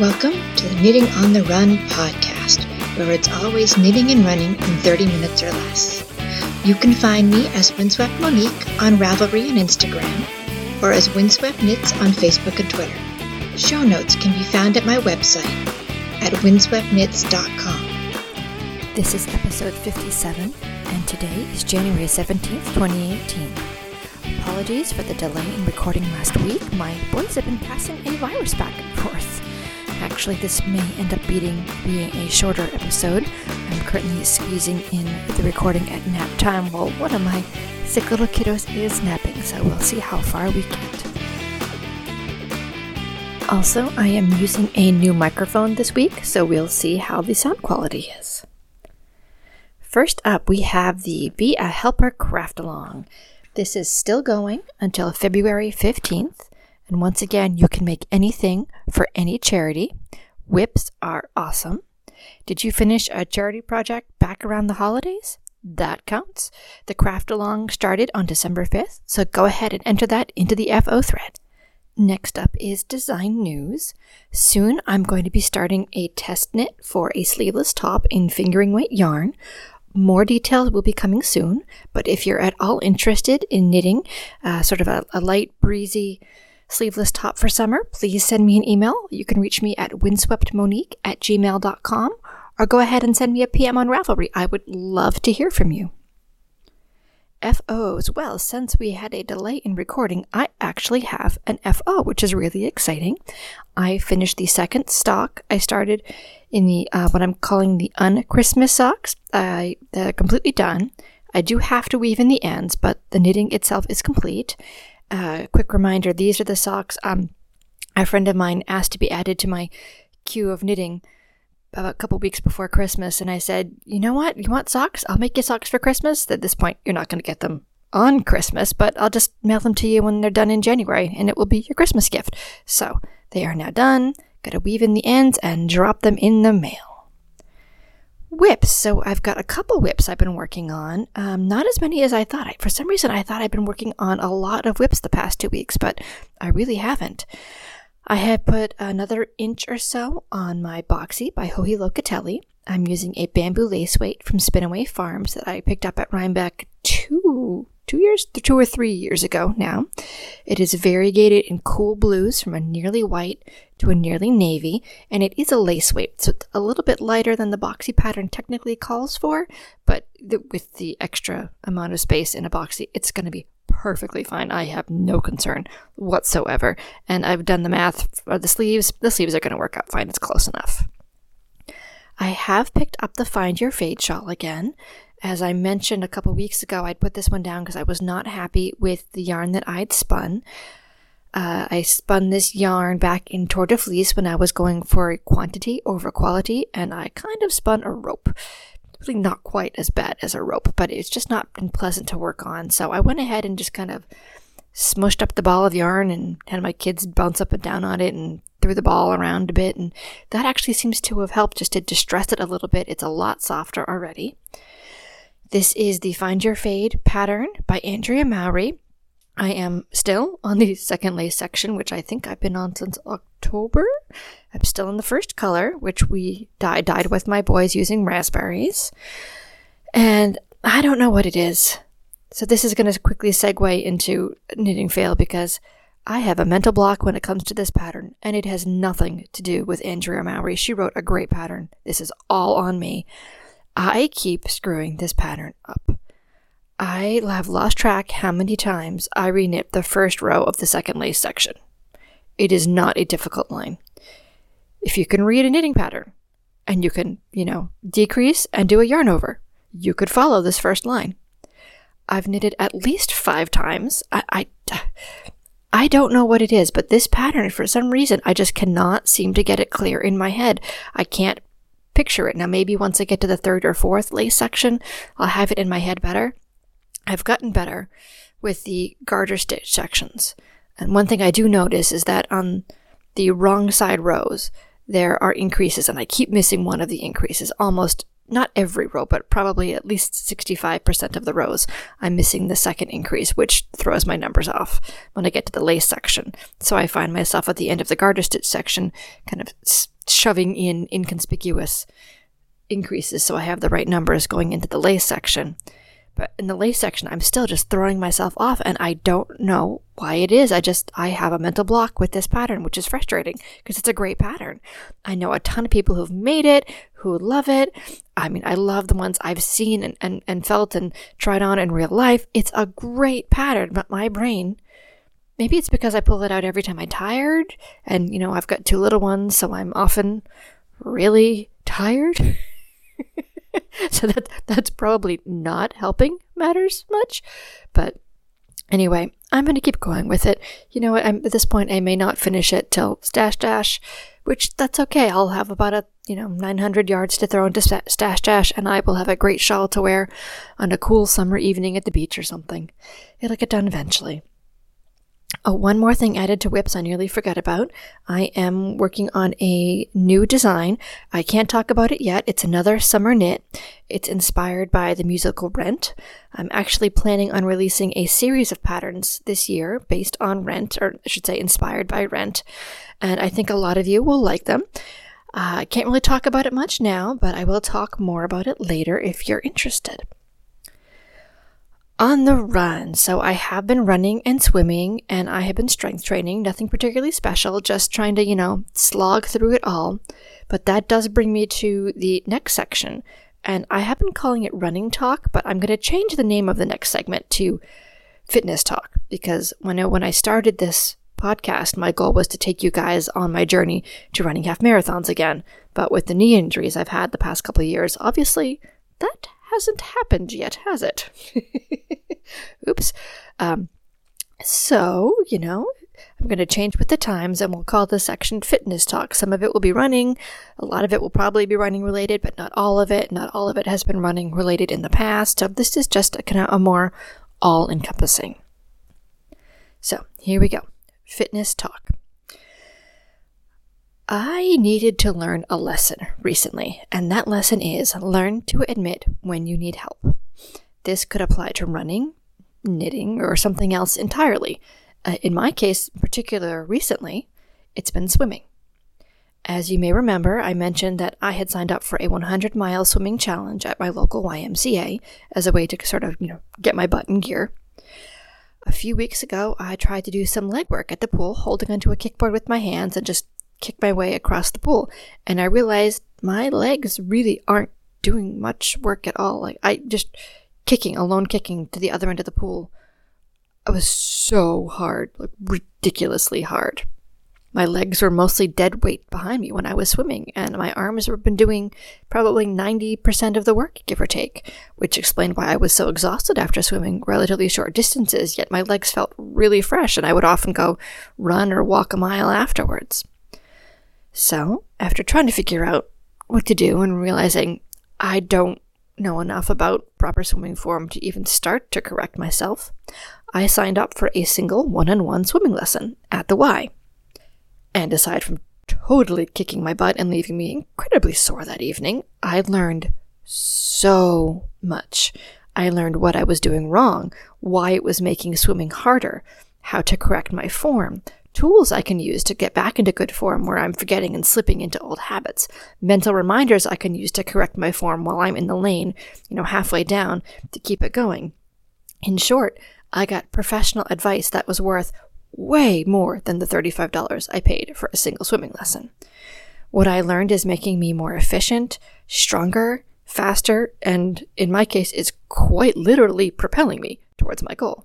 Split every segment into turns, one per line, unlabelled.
Welcome to the Knitting on the Run podcast, where it's always knitting and running in 30 minutes or less. You can find me as Windswept Monique on Ravelry and Instagram, or as Windswept Knits on Facebook and Twitter. Show notes can be found at my website at windsweptknits.com.
This is episode 57, and today is January 17th, 2018. Apologies for the delay in recording last week. My boys have been passing a virus back and forth. Actually, this may end up being, being a shorter episode. I'm currently squeezing in the recording at nap time while one of my sick little kiddos is napping, so we'll see how far we get. Also, I am using a new microphone this week, so we'll see how the sound quality is. First up, we have the Be a Helper Craft Along. This is still going until February 15th, and once again, you can make anything for any charity. WIPs are awesome. Did you finish a charity project back around the holidays? That counts. The craft along started on December 5th, so go ahead and enter that into the FO thread. Next up is design news. Soon I'm going to be starting a test knit for a sleeveless top in fingering weight yarn. More details will be coming soon, but if you're at all interested in knitting uh, sort of a, a light, breezy, sleeveless top for summer, please send me an email. You can reach me at windsweptmonique at gmail.com or go ahead and send me a PM on Ravelry. I would love to hear from you. FOs. Well, since we had a delay in recording, I actually have an FO, which is really exciting. I finished the second stock. I started in the uh, what I'm calling the un-Christmas socks. I they're completely done. I do have to weave in the ends, but the knitting itself is complete. Uh, quick reminder: these are the socks. Um, a friend of mine asked to be added to my queue of knitting about a couple weeks before Christmas, and I said, "You know what? You want socks? I'll make you socks for Christmas." At this point, you're not going to get them on Christmas, but I'll just mail them to you when they're done in January, and it will be your Christmas gift. So they are now done. Gotta weave in the ends and drop them in the mail. WIPs. So I've got a couple WIPs I've been working on. Um, not as many as I thought. I, for some reason, I thought I'd been working on a lot of WIPs the past two weeks, but I really haven't. I have put another inch or so on my boxy by Joji Locatelli. I'm using a bamboo lace weight from Spinaway Farms that I picked up at Rhinebeck two two years two or three years ago now. It is variegated in cool blues from a nearly white to a nearly navy, and it is a lace weight, so it's a little bit lighter than the boxy pattern technically calls for, but the, with the extra amount of space in a boxy, it's going to be perfectly fine. I have no concern whatsoever. And I've done the math for the sleeves. The sleeves are going to work out fine. It's close enough. I have picked up the Find Your Fade shawl again. As I mentioned a couple weeks ago, I'd put this one down because I was not happy with the yarn that I'd spun. Uh, I spun this yarn back in Tour de Fleece when I was going for a quantity over quality, and I kind of spun a rope really not quite as bad as a rope, but it's just not been pleasant to work on. So I went ahead and just kind of smushed up the ball of yarn and had my kids bounce up and down on it and threw the ball around a bit. And that actually seems to have helped just to distress it a little bit. It's a lot softer already. This is the Find Your Fade pattern by Andrea Mowry. I am still on the second lace section, which I think I've been on since October. I'm still in the first color, which we dyed, dyed with my boys using raspberries. And I don't know what it is. So this is going to quickly segue into knitting fail because I have a mental block when it comes to this pattern, and it has nothing to do with Andrea Mowry. She wrote a great pattern. This is all on me. I keep screwing this pattern up. I have lost track how many times I reknit the first row of the second lace section. It is not a difficult line. If you can read a knitting pattern and you can, you know, decrease and do a yarn over, you could follow this first line. I've knitted at least five times. I, I, I don't know what it is, but this pattern, for some reason, I just cannot seem to get it clear in my head. I can't picture it. Now, maybe once I get to the third or fourth lace section, I'll have it in my head better. I've gotten better with the garter stitch sections. And one thing I do notice is that on the wrong side rows, there are increases, and I keep missing one of the increases almost not every row, but probably at least 65% of the rows, I'm missing the second increase, which throws my numbers off when I get to the lace section. So I find myself at the end of the garter stitch section kind of shoving in inconspicuous increases so I have the right numbers going into the lace section. But in the lace section, I'm still just throwing myself off and I don't know why it is. I just, I have a mental block with this pattern, which is frustrating because it's a great pattern. I know a ton of people who've made it, who love it. I mean, I love the ones I've seen and, and, and felt and tried on in real life. It's a great pattern, but my brain, maybe it's because I pull it out every time I'm tired and, you know, I've got two little ones, so I'm often really tired. so that that's probably not helping matters much. But anyway, I'm going to keep going with it. You know, I'm, at this point, I may not finish it till stash dash, which that's okay. I'll have about a you know 900 yards to throw into stash dash, and I will have a great shawl to wear on a cool summer evening at the beach or something. It'll get done eventually. Oh, one more thing added to WIPs I nearly forgot about. I am working on a new design. I can't talk about it yet. It's another summer knit. It's inspired by the musical Rent. I'm actually planning on releasing a series of patterns this year based on Rent, or I should say inspired by Rent. And I think a lot of you will like them. Uh, I can't really talk about it much now, but I will talk more about it later if you're interested on the run. So I have been running and swimming and I have been strength training, nothing particularly special, just trying to, you know, slog through it all. But that does bring me to the next section. And I have been calling it running talk, but I'm going to change the name of the next segment to fitness talk because when I, when I started this podcast, my goal was to take you guys on my journey to running half marathons again. But with the knee injuries I've had the past couple of years, obviously that hasn't happened yet, has it? Oops. Um, so, you know, I'm going to change with the times and we'll call this section fitness talk. Some of it will be running, a lot of it will probably be running related, but not all of it. Not all of it has been running related in the past. So this is just a kind of a more all encompassing. So here we go fitness talk. I needed to learn a lesson recently, and that lesson is learn to admit when you need help. This could apply to running, knitting, or something else entirely. Uh, in my case, in particular recently, it's been swimming. As you may remember, I mentioned that I had signed up for a 100 mile swimming challenge at my local YMCA as a way to sort of, you know, get my butt in gear. A few weeks ago, I tried to do some leg work at the pool, holding onto a kickboard with my hands and just kick my way across the pool. And I realized my legs really aren't doing much work at all. Like, I just kicking, alone kicking to the other end of the pool. It was so hard, like ridiculously hard. My legs were mostly dead weight behind me when I was swimming, and my arms have been doing probably 90% of the work, give or take, which explained why I was so exhausted after swimming relatively short distances, yet my legs felt really fresh, and I would often go run or walk a mile afterwards. So, after trying to figure out what to do and realizing I don't know enough about proper swimming form to even start to correct myself, I signed up for a single one on one swimming lesson at the Y. And aside from totally kicking my butt and leaving me incredibly sore that evening, I learned so much. I learned what I was doing wrong, why it was making swimming harder, how to correct my form, tools I can use to get back into good form where I'm forgetting and slipping into old habits, mental reminders I can use to correct my form while I'm in the lane, you know, halfway down to keep it going. In short, I got professional advice that was worth way more than the $35 I paid for a single swimming lesson. What I learned is making me more efficient, stronger, faster, and in my case, is quite literally propelling me towards my goal.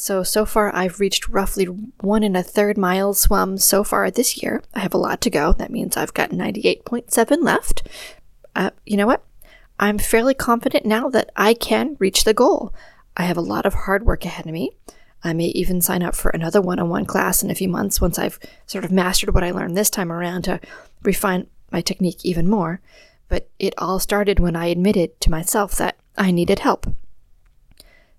So, so far I've reached roughly one and a third miles swum so far this year. I have a lot to go. That means I've got 98.7 left. Uh, you know what? I'm fairly confident now that I can reach the goal. I have a lot of hard work ahead of me. I may even sign up for another one on one class in a few months once I've sort of mastered what I learned this time around to refine my technique even more. But it all started when I admitted to myself that I needed help.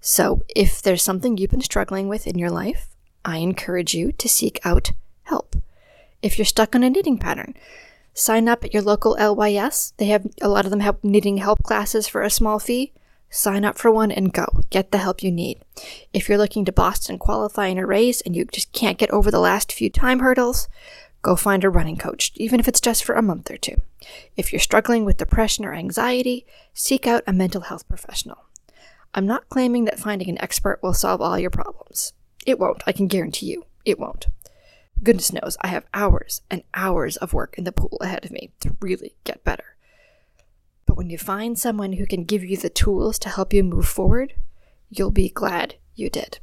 So, if there's something you've been struggling with in your life, I encourage you to seek out help. If you're stuck on a knitting pattern, Sign up at your local LYS. They have a lot of them have knitting help classes for a small fee. Sign up for one and go. Get the help you need. If you're looking to Boston qualify in a race and you just can't get over the last few time hurdles, go find a running coach, even if it's just for a month or two. If you're struggling with depression or anxiety, seek out a mental health professional. I'm not claiming that finding an expert will solve all your problems. It won't, I can guarantee you, it won't. Goodness knows I have hours and hours of work in the pool ahead of me to really get better. But when you find someone who can give you the tools to help you move forward, you'll be glad you did.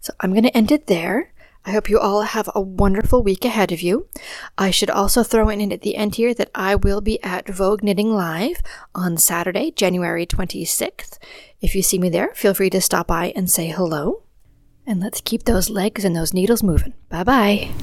So I'm going to end it there. I hope you all have a wonderful week ahead of you. I should also throw in at the end here that I will be at Vogue Knitting Live on Saturday, January 26th. If you see me there, feel free to stop by and say hello. And let's keep those legs and those needles moving. Bye bye.